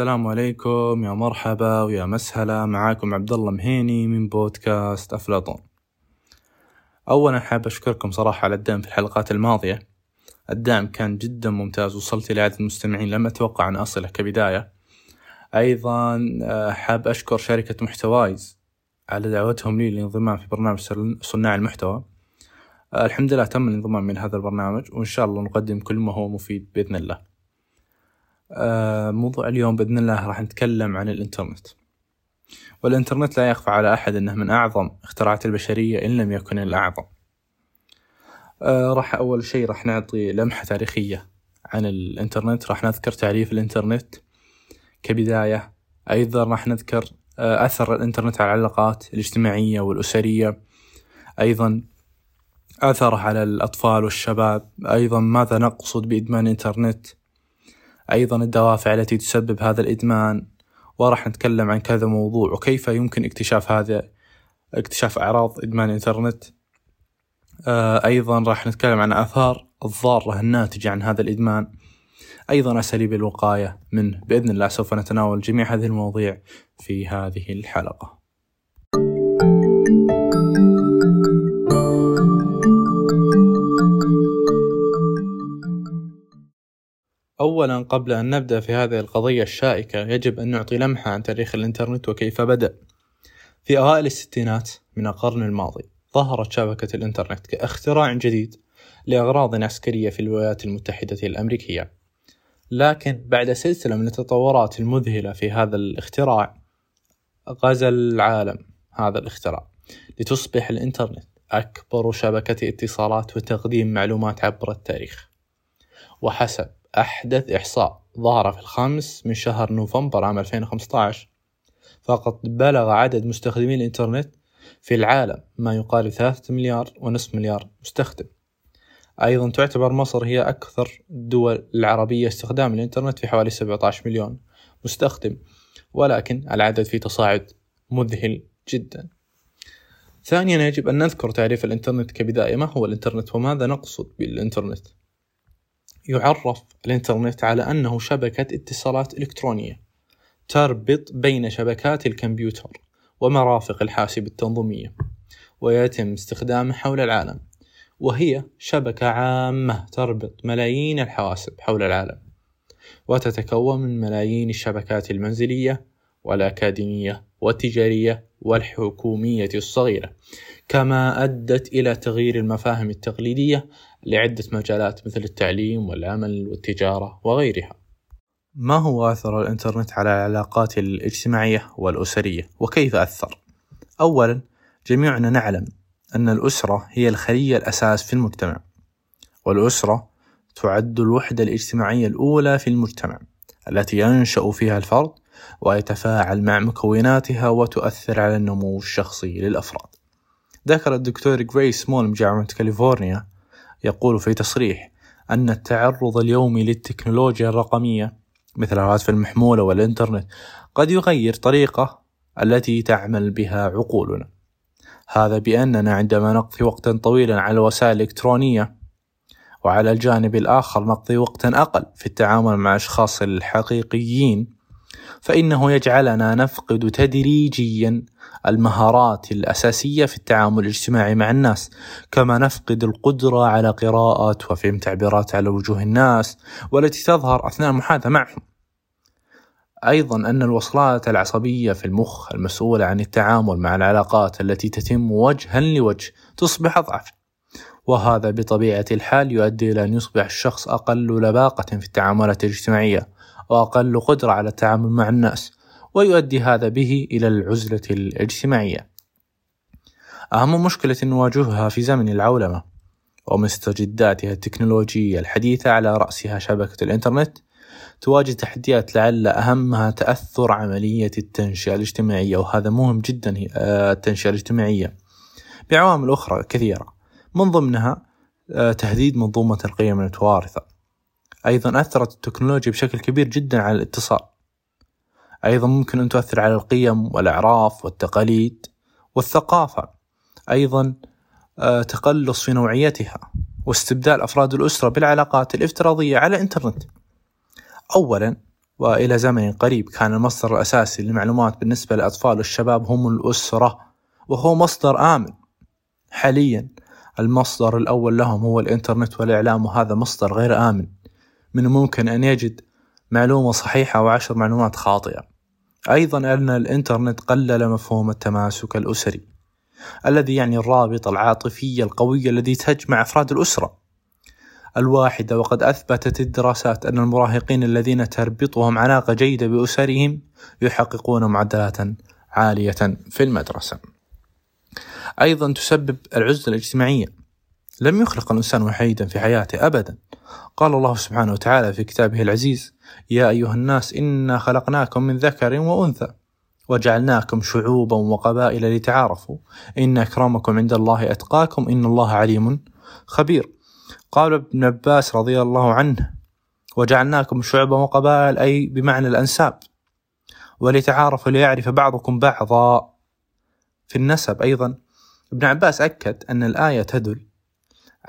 السلام عليكم يا مرحبا ويا مسهلا معاكم عبد الله مهيني من بودكاست أفلاطون. اولا حاب أشكركم صراحة على الدعم في الحلقات الماضية. الدعم كان جدا ممتاز وصلت إلى عدد مستمعين لم أتوقع أن اصله كبداية. أيضا آه، حاب أشكر شركة محتوايز على دعوتهم لي للانضمام في برنامج صناع المحتوى. آه، الحمد لله تم الانضمام من هذا البرنامج وإن شاء الله نقدم كل ما هو مفيد بإذن الله. آه، موضوع اليوم بإذن الله راح نتكلم عن الإنترنت. والإنترنت لا يخفى على أحد أنه من أعظم اختراعات البشرية إن لم يكن الأعظم. آه، راح أول شيء راح نعطي لمحة تاريخية عن الإنترنت. راح نذكر تعريف الإنترنت كبداية. أيضا راح نذكر آه، أثر الإنترنت على العلاقات الاجتماعية والأسرية. أيضا أثره على الأطفال والشباب. أيضا ماذا نقصد بإدمان الإنترنت أيضا الدوافع التي تسبب هذا الإدمان وراح نتكلم عن كذا موضوع وكيف يمكن اكتشاف هذا اكتشاف أعراض إدمان الإنترنت. آه، أيضا راح نتكلم عن آثار الضارة الناتجة عن هذا الإدمان. أيضا أساليب الوقاية منه بإذن الله سوف نتناول جميع هذه المواضيع في هذه الحلقة. أولا قبل أن نبدأ في هذه القضية الشائكة يجب أن نعطي لمحة عن تاريخ الإنترنت وكيف بدأ. في أوائل الستينات من القرن الماضي ظهرت شبكة الإنترنت كاختراع جديد لأغراض عسكرية في الولايات المتحدة الأمريكية. لكن بعد سلسلة من التطورات المذهلة في هذا الاختراع غزا العالم هذا الاختراع لتصبح الإنترنت أكبر شبكة اتصالات وتقديم معلومات عبر التاريخ. وحسب أحدث إحصاء ظهر في الخامس من شهر نوفمبر عام 2015 فقد بلغ عدد مستخدمي الإنترنت في العالم ما يقارب ثلاثة مليار ونصف مليار مستخدم. أيضا تعتبر مصر هي أكثر الدول العربية استخدام الإنترنت في حوالي 17 مليون مستخدم ولكن العدد في تصاعد مذهل جدا. ثانيا يجب أن نذكر تعريف الإنترنت كبداية ما هو الإنترنت وماذا نقصد بالإنترنت؟ يعرف الإنترنت على أنه شبكة اتصالات إلكترونية تربط بين شبكات الكمبيوتر ومرافق الحاسب التنظيمية ويتم استخدامه حول العالم وهي شبكة عامة تربط ملايين الحواسب حول العالم وتتكون من ملايين الشبكات المنزلية والأكاديمية. والتجارية والحكومية الصغيرة كما أدت إلى تغيير المفاهيم التقليدية لعدة مجالات مثل التعليم والعمل والتجارة وغيرها ما هو أثر الإنترنت على العلاقات الاجتماعية والأسرية وكيف أثر؟ أولا جميعنا نعلم أن الأسرة هي الخلية الأساس في المجتمع والأسرة تعد الوحدة الاجتماعية الأولى في المجتمع التي ينشأ فيها الفرد ويتفاعل مع مكوناتها وتؤثر على النمو الشخصي للأفراد. ذكر الدكتور غريس مول من جامعة كاليفورنيا يقول في تصريح أن التعرض اليومي للتكنولوجيا الرقمية مثل الهواتف المحمولة والإنترنت قد يغير طريقة التي تعمل بها عقولنا. هذا بأننا عندما نقضي وقتا طويلا على الوسائل الإلكترونية وعلى الجانب الآخر نقضي وقتا أقل في التعامل مع الأشخاص الحقيقيين فإنه يجعلنا نفقد تدريجيا المهارات الأساسية في التعامل الاجتماعي مع الناس كما نفقد القدرة على قراءة وفهم تعبيرات على وجوه الناس والتي تظهر أثناء المحادثة معهم. أيضا أن الوصلات العصبية في المخ المسؤولة عن التعامل مع العلاقات التي تتم وجها لوجه تصبح أضعف وهذا بطبيعة الحال يؤدي إلى أن يصبح الشخص أقل لباقة في التعاملات الاجتماعية وأقل قدرة على التعامل مع الناس ويؤدي هذا به إلى العزلة الاجتماعية. أهم مشكلة نواجهها في زمن العولمة ومستجداتها التكنولوجية الحديثة على رأسها شبكة الإنترنت تواجه تحديات لعل أهمها تأثر عملية التنشئة الاجتماعية وهذا مهم جدا آه، التنشئة الاجتماعية. بعوامل أخرى كثيرة من ضمنها آه، تهديد منظومة القيم المتوارثة أيضا أثرت التكنولوجيا بشكل كبير جدا على الاتصال. أيضا ممكن أن تؤثر على القيم والأعراف والتقاليد والثقافة. أيضا آه، تقلص في نوعيتها واستبدال أفراد الأسرة بالعلاقات الافتراضية على الإنترنت. أولا وإلى زمن قريب كان المصدر الأساسي للمعلومات بالنسبة للأطفال والشباب هم الأسرة وهو مصدر آمن. حاليا المصدر الأول لهم هو الإنترنت والإعلام وهذا مصدر غير آمن. من الممكن أن يجد معلومة صحيحة وعشر معلومات خاطئة. أيضا أن الإنترنت قلل مفهوم التماسك الأسري الذي يعني الرابط العاطفي القوي الذي تجمع أفراد الأسرة. الواحدة وقد أثبتت الدراسات أن المراهقين الذين تربطهم علاقة جيدة بأسرهم يحققون معدلات عالية في المدرسة. أيضا تسبب العزلة الاجتماعية لم يخلق الإنسان وحيدا في حياته أبدا. قال الله سبحانه وتعالى في كتابه العزيز يا أيها الناس إنا خلقناكم من ذكر وأنثى وجعلناكم شعوبا وقبائل لتعارفوا. إن أكرمكم عند الله أتقاكم إن الله عليم خبير. قال ابن عباس رضي الله عنه وجعلناكم شعوبا وقبائل أي بمعنى الأنساب ولتعارفوا ليعرف بعضكم بعضا. في النسب أيضا ابن عباس أكد أن الآية تدل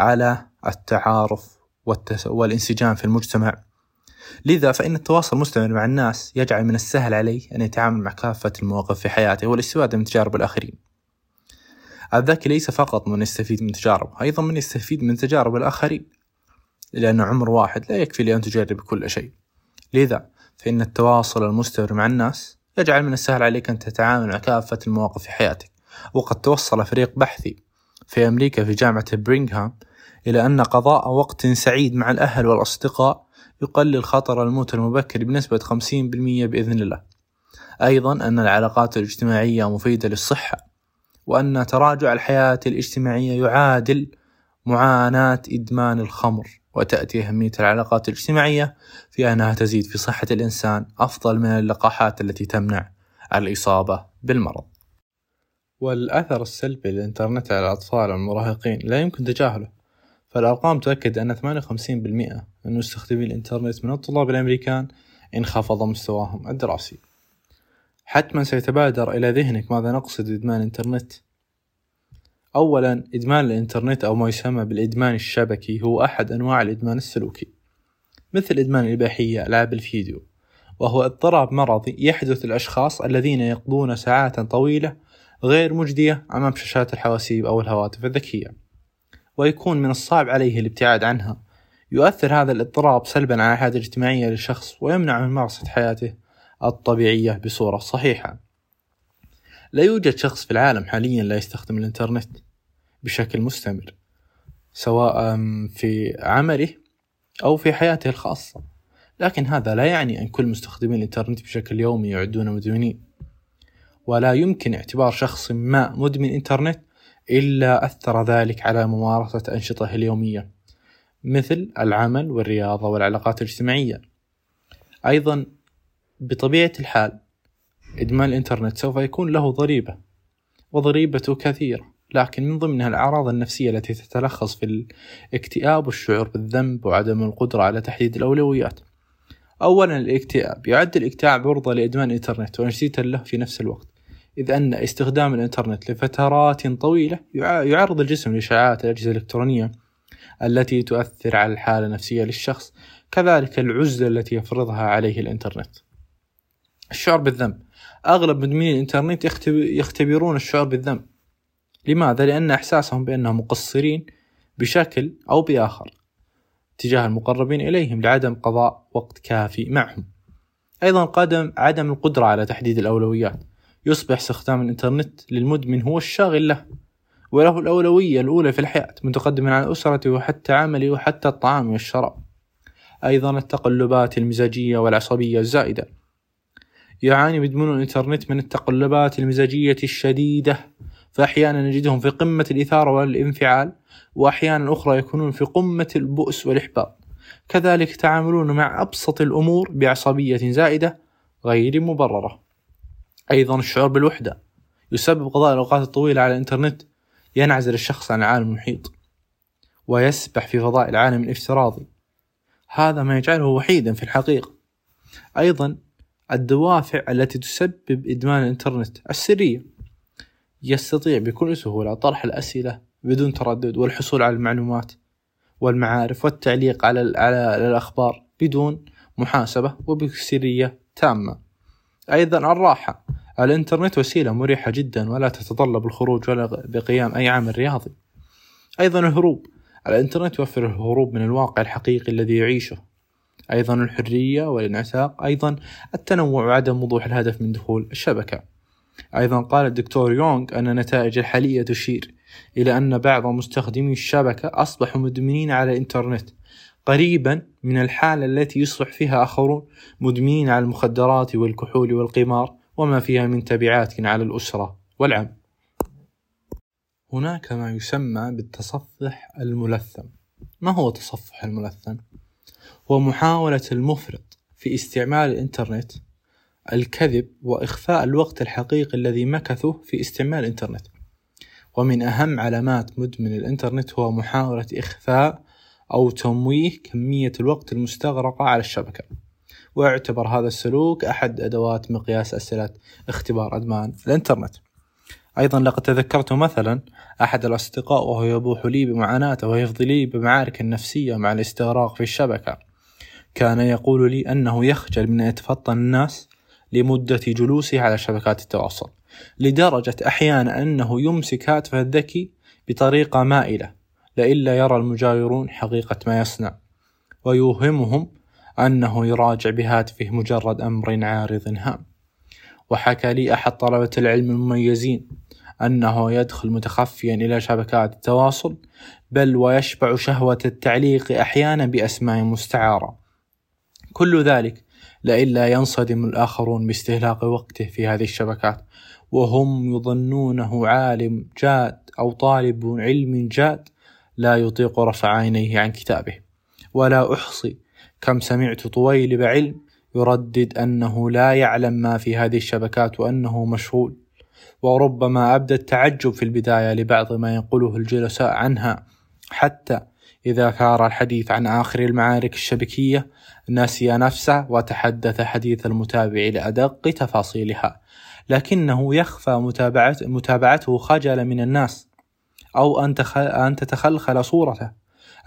على التعارف والانسجام في المجتمع. لذا فإن التواصل المستمر مع الناس يجعل من السهل عليه أن يتعامل مع كافة المواقف في حياته والاستفادة من تجارب الآخرين. الذكي ليس فقط من يستفيد من تجاربه أيضا من يستفيد من تجارب الآخرين. لأن عمر واحد لا يكفي لأن تجرب كل شيء. لذا فإن التواصل المستمر مع الناس يجعل من السهل عليك أن تتعامل مع كافة المواقف في حياتك. وقد توصل فريق بحثي في أمريكا في جامعة برينغهام إلى أن قضاء وقت سعيد مع الأهل والأصدقاء يقلل خطر الموت المبكر بنسبة 50% بإذن الله. أيضا أن العلاقات الاجتماعية مفيدة للصحة وأن تراجع الحياة الاجتماعية يعادل معاناة إدمان الخمر وتأتي أهمية العلاقات الاجتماعية في أنها تزيد في صحة الإنسان أفضل من اللقاحات التي تمنع الإصابة بالمرض. والأثر السلبي للإنترنت على الأطفال والمراهقين لا يمكن تجاهله. فالأرقام تؤكد أن 58% من مستخدمي الإنترنت من الطلاب الأمريكان انخفض مستواهم الدراسي. حتما سيتبادر إلى ذهنك ماذا نقصد إدمان الإنترنت أولا إدمان الإنترنت أو ما يسمى بالإدمان الشبكي هو أحد أنواع الإدمان السلوكي مثل إدمان الإباحية ألعاب الفيديو وهو اضطراب مرضي يحدث للأشخاص الذين يقضون ساعات طويلة غير مجدية أمام شاشات الحواسيب أو الهواتف الذكية. ويكون من الصعب عليه الابتعاد عنها. يؤثر هذا الاضطراب سلبا على الحياة الاجتماعية للشخص ويمنع من ممارسة حياته الطبيعية بصورة صحيحة. لا يوجد شخص في العالم حاليا لا يستخدم الإنترنت بشكل مستمر سواء في عمله أو في حياته الخاصة. لكن هذا لا يعني أن كل مستخدمي الإنترنت بشكل يومي يعدون مدمنين. ولا يمكن اعتبار شخص ما مدمن إنترنت إلا أثر ذلك على ممارسة أنشطته اليومية مثل العمل والرياضة والعلاقات الاجتماعية. أيضا بطبيعة الحال إدمان الإنترنت سوف يكون له ضريبة وضريبته كثيرة لكن من ضمنها الأعراض النفسية التي تتلخص في الاكتئاب والشعور بالذنب وعدم القدرة على تحديد الأولويات. أولا الاكتئاب. يعد الاكتئاب عرضة لإدمان الإنترنت ونسيتا له في نفس الوقت. إذ أن استخدام الإنترنت لفترات طويلة يعرض الجسم لإشعاعات الأجهزة الإلكترونية التي تؤثر على الحالة النفسية للشخص كذلك العزلة التي يفرضها عليه الإنترنت. الشعور بالذنب. أغلب مدمني الإنترنت يختبرون الشعور بالذنب. لماذا؟ لأن إحساسهم بأنهم مقصرين بشكل أو بآخر تجاه المقربين إليهم لعدم قضاء وقت كافي معهم. أيضا قدم عدم القدرة على تحديد الأولويات. يصبح استخدام الإنترنت للمدمن هو الشاغل له وله الأولوية الأولى في الحياة متقدما عن أسرته وحتى عمله وحتى الطعام والشراب. أيضا التقلبات المزاجية والعصبية الزائدة. يعاني مدمنو الإنترنت من التقلبات المزاجية الشديدة فأحيانا نجدهم في قمة الإثارة والانفعال وأحيانا أخرى يكونون في قمة البؤس والإحباط. كذلك يتعاملون مع أبسط الأمور بعصبية زائدة غير مبررة. أيضا الشعور بالوحدة يسبب قضاء الأوقات الطويلة على الإنترنت ينعزل الشخص عن العالم المحيط ويسبح في فضاء العالم الافتراضي. هذا ما يجعله وحيدا في الحقيقة. أيضا الدوافع التي تسبب إدمان الإنترنت السرية يستطيع بكل سهولة طرح الأسئلة بدون تردد والحصول على المعلومات والمعارف والتعليق على على الأخبار بدون محاسبة وبسرية تامة. أيضا الراحة الإنترنت وسيلة مريحة جدا ولا تتطلب الخروج ولا بقيام أي عمل رياضي. أيضا الهروب. الإنترنت يوفر الهروب من الواقع الحقيقي الذي يعيشه. أيضا الحرية والانعتاق. أيضا التنوع وعدم وضوح الهدف من دخول الشبكة. أيضا قال الدكتور يونغ أن النتائج الحالية تشير إلى أن بعض مستخدمي الشبكة أصبحوا مدمنين على الإنترنت. قريبا من الحالة التي يصبح فيها آخرون مدمنين على المخدرات والكحول والقمار وما فيها من تبعات على الأسرة والعم. هناك ما يسمى بالتصفح الملثم. ما هو التصفح الملثم؟ هو محاولة المفرط في استعمال الإنترنت الكذب وإخفاء الوقت الحقيقي الذي مكثه في استعمال الإنترنت. ومن أهم علامات مدمن الإنترنت هو محاولة إخفاء أو تمويه كمية الوقت المستغرقة على الشبكة. ويعتبر هذا السلوك أحد أدوات مقياس أسئلة اختبار أدمان الإنترنت. أيضا لقد تذكرت مثلا أحد الأصدقاء وهو يبوح لي بمعاناته ويفضي لي بمعارك النفسية مع الاستغراق في الشبكة. كان يقول لي أنه يخجل من أن يتفطن الناس لمدة جلوسه على شبكات التواصل لدرجة أحيانا أنه يمسك هاتفه الذكي بطريقة مائلة لئلا يرى المجاورون حقيقة ما يصنع ويوهمهم أنه يراجع بهاتفه مجرد أمر عارض هام. وحكى لي أحد طلبة العلم المميزين أنه يدخل متخفيا إلى شبكات التواصل بل ويشبع شهوة التعليق أحيانا بأسماء مستعارة. كل ذلك لئلا ينصدم الآخرون باستهلاك وقته في هذه الشبكات وهم يظنونه عالم جاد أو طالب علم جاد لا يطيق رفع عينيه عن كتابه. ولا أحصي كم سمعت طويلب علم يردد أنه لا يعلم ما في هذه الشبكات وأنه مشغول. وربما أبدى التعجب في البداية لبعض ما ينقله الجلساء عنها. حتى إذا ثار الحديث عن آخر المعارك الشبكية نسي نفسه وتحدث حديث المتابع لأدق تفاصيلها. لكنه يخفى متابعته خجلا من الناس أو أن تتخلخل صورته.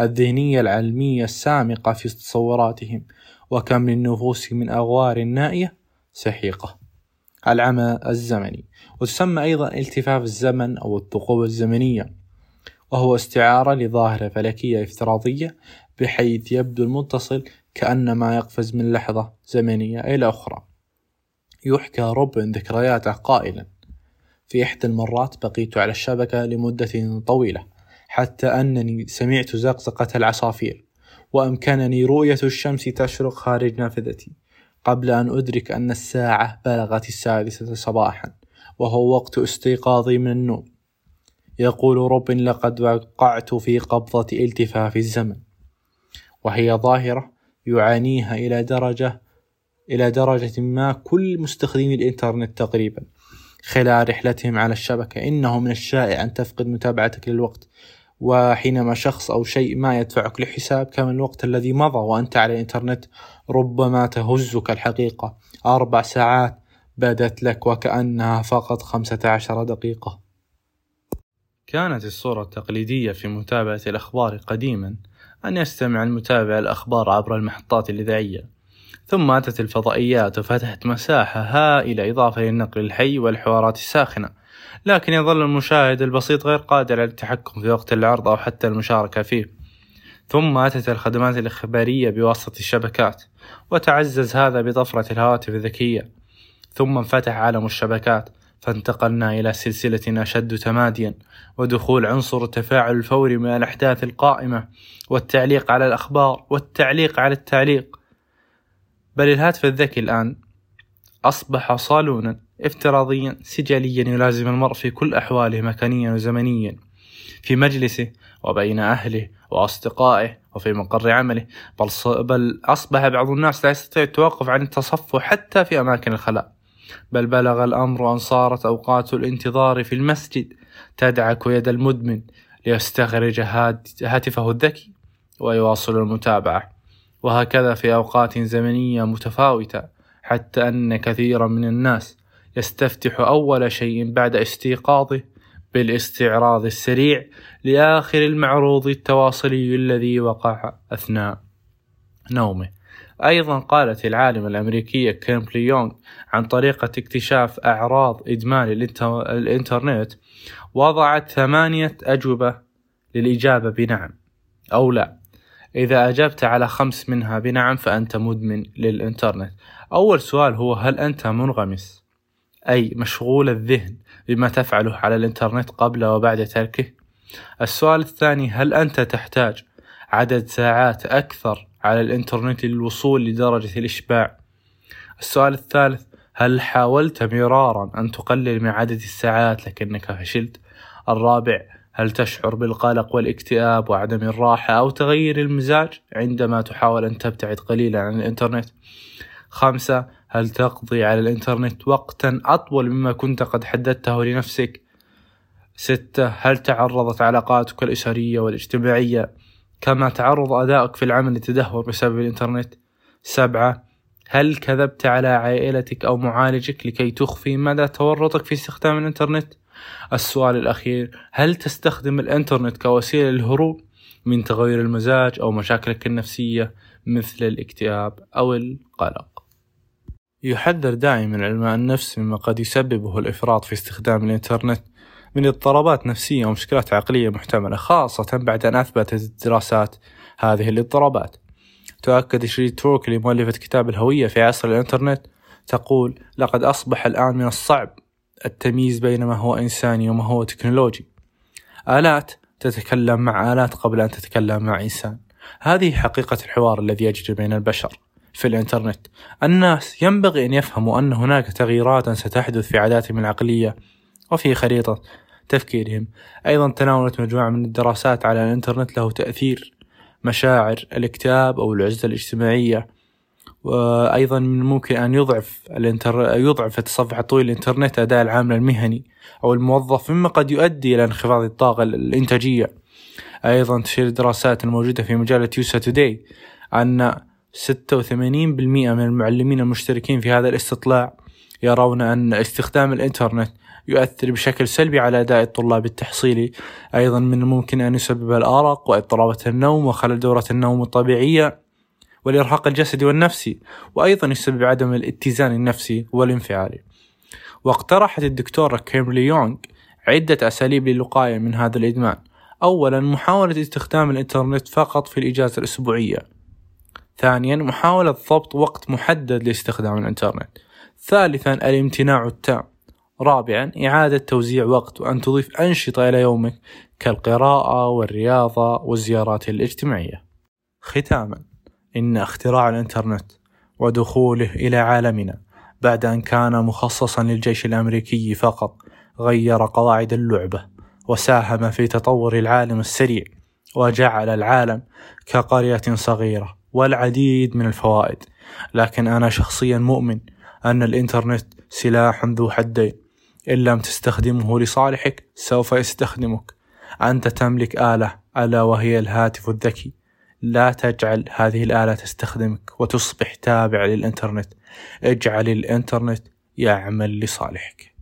الذهنية العلمية السامقة في تصوراتهم وكم للنفوس من أغوار نائية سحيقة. العمى الزمني وتسمى أيضا التفاف الزمن أو الثقوب الزمنية وهو استعارة لظاهرة فلكية افتراضية بحيث يبدو المتصل كأنما يقفز من لحظة زمنية إلى أخرى. يحكى روبن ذكرياته قائلا في إحدى المرات بقيت على الشبكة لمدة طويلة حتى أنني سمعت زقزقة العصافير وأمكنني رؤية الشمس تشرق خارج نافذتي قبل أن أدرك أن الساعة بلغت السادسة صباحا وهو وقت استيقاظي من النوم. يقول روبن لقد وقعت في قبضة التفاف الزمن. وهي ظاهرة يعانيها إلى درجة إلى درجة ما كل مستخدمي الإنترنت تقريبا خلال رحلتهم على الشبكة. إنه من الشائع أن تفقد متابعتك للوقت. وحينما شخص أو شيء ما يدفعك لحساب كم الوقت الذي مضى وأنت على الإنترنت ربما تهزك الحقيقة. أربع ساعات بدت لك وكأنها فقط خمسة عشر دقيقة. كانت الصورة التقليدية في متابعة الأخبار قديما أن يستمع المتابع الأخبار عبر المحطات الإذاعية. ثم أتت الفضائيات وفتحت مساحة هائلة إضافة للنقل الحي والحوارات الساخنة. لكن يظل المشاهد البسيط غير قادر على التحكم في وقت العرض أو حتى المشاركة فيه. ثم أتت الخدمات الإخبارية بواسطة الشبكات وتعزز هذا بطفرة الهواتف الذكية. ثم انفتح عالم الشبكات فانتقلنا إلى سلسلة أشد تماديا ودخول عنصر التفاعل الفوري مع الأحداث القائمة والتعليق على الأخبار والتعليق على التعليق. بل الهاتف الذكي الآن أصبح صالونا. افتراضيا سجليا يلازم المرء في كل أحواله مكانيا وزمنيا في مجلسه وبين أهله وأصدقائه وفي مقر عمله. بل, بل أصبح بعض الناس لا يستطيع التوقف عن التصفح حتى في أماكن الخلاء. بل بلغ الأمر أن صارت أوقات الانتظار في المسجد تدعك يد المدمن ليستخرج هاتفه الذكي ويواصل المتابعة. وهكذا في أوقات زمنية متفاوتة حتى أن كثيرا من الناس يستفتح أول شيء بعد استيقاظه بالاستعراض السريع لآخر المعروض التواصلي الذي وقع أثناء نومه. أيضا قالت العالمة الأمريكية كيمبلي يونغ عن طريقة اكتشاف أعراض إدمان الإنترنت وضعت ثمانية أجوبة للإجابة بنعم أو لا. إذا أجبت على خمس منها بنعم فأنت مدمن للإنترنت. أول سؤال هو هل أنت منغمس؟ أي مشغول الذهن بما تفعله على الإنترنت قبل وبعد تركه؟ السؤال الثاني هل أنت تحتاج عدد ساعات أكثر على الإنترنت للوصول لدرجة الإشباع؟ السؤال الثالث هل حاولت مرارا أن تقلل من عدد الساعات لكنك فشلت؟ الرابع هل تشعر بالقلق والاكتئاب وعدم الراحة أو تغير المزاج عندما تحاول أن تبتعد قليلا عن الإنترنت؟ خمسة هل تقضي على الإنترنت وقتا أطول مما كنت قد حددته لنفسك ستة هل تعرضت علاقاتك الأسرية والاجتماعية كما تعرض أدائك في العمل لتدهور بسبب الإنترنت سبعة هل كذبت على عائلتك أو معالجك لكي تخفي مدى تورطك في استخدام الإنترنت؟ السؤال الأخير هل تستخدم الإنترنت كوسيلة للهروب من تغير المزاج أو مشاكلك النفسية مثل الاكتئاب أو القلق؟ يحذر دائما علماء النفس مما قد يسببه الإفراط في استخدام الإنترنت من اضطرابات نفسية ومشكلات عقلية محتملة خاصة بعد أن أثبتت الدراسات هذه الاضطرابات. تؤكد شريط توركلي مؤلفة كتاب الهوية في عصر الإنترنت تقول لقد أصبح الآن من الصعب التمييز بين ما هو إنساني وما هو تكنولوجي. آلات تتكلم مع آلات قبل أن تتكلم مع إنسان. هذه حقيقة الحوار الذي يجري بين البشر. في الإنترنت. الناس ينبغي أن يفهموا أن هناك تغييرات ستحدث في عاداتهم العقلية وفي خريطة تفكيرهم. أيضا تناولت مجموعة من الدراسات على الإنترنت له تأثير مشاعر الاكتئاب أو العزلة الاجتماعية. وأيضا من الممكن أن يضعف الانتر... يضعف التصفح الطويل الإنترنت أداء العامل المهني أو الموظف مما قد يؤدي إلى انخفاض الطاقة الإنتاجية. أيضا تشير الدراسات الموجودة في مجلة يوسا توداي أن 86% من المعلمين المشتركين في هذا الاستطلاع يرون أن استخدام الإنترنت يؤثر بشكل سلبي على أداء الطلاب التحصيلي. أيضا من الممكن أن يسبب الأرق واضطرابات النوم وخلل دورة النوم الطبيعية والإرهاق الجسدي والنفسي وأيضا يسبب عدم الاتزان النفسي والانفعالي. واقترحت الدكتورة كيمبلي يونغ عدة أساليب للوقاية من هذا الإدمان. أولا محاولة استخدام الإنترنت فقط في الإجازة الأسبوعية. ثانيا محاولة ضبط وقت محدد لاستخدام الإنترنت. ثالثا الامتناع التام. رابعا إعادة توزيع وقت وأن تضيف أنشطة إلى يومك كالقراءة والرياضة والزيارات الاجتماعية. ختاما إن اختراع الإنترنت ودخوله إلى عالمنا بعد أن كان مخصصا للجيش الأمريكي فقط غير قواعد اللعبة وساهم في تطور العالم السريع وجعل العالم كقرية صغيرة. والعديد من الفوائد. لكن أنا شخصيا مؤمن أن الإنترنت سلاح ذو حدين. إن لم تستخدمه لصالحك سوف يستخدمك. أنت تملك آلة ألا وهي الهاتف الذكي. لا تجعل هذه الآلة تستخدمك وتصبح تابع للإنترنت. اجعل الإنترنت يعمل لصالحك.